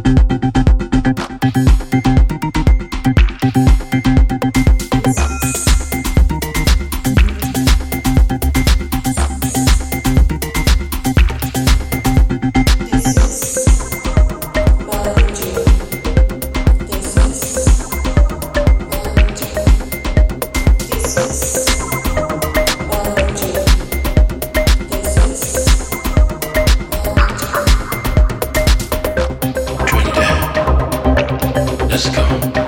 Peace. Let's go.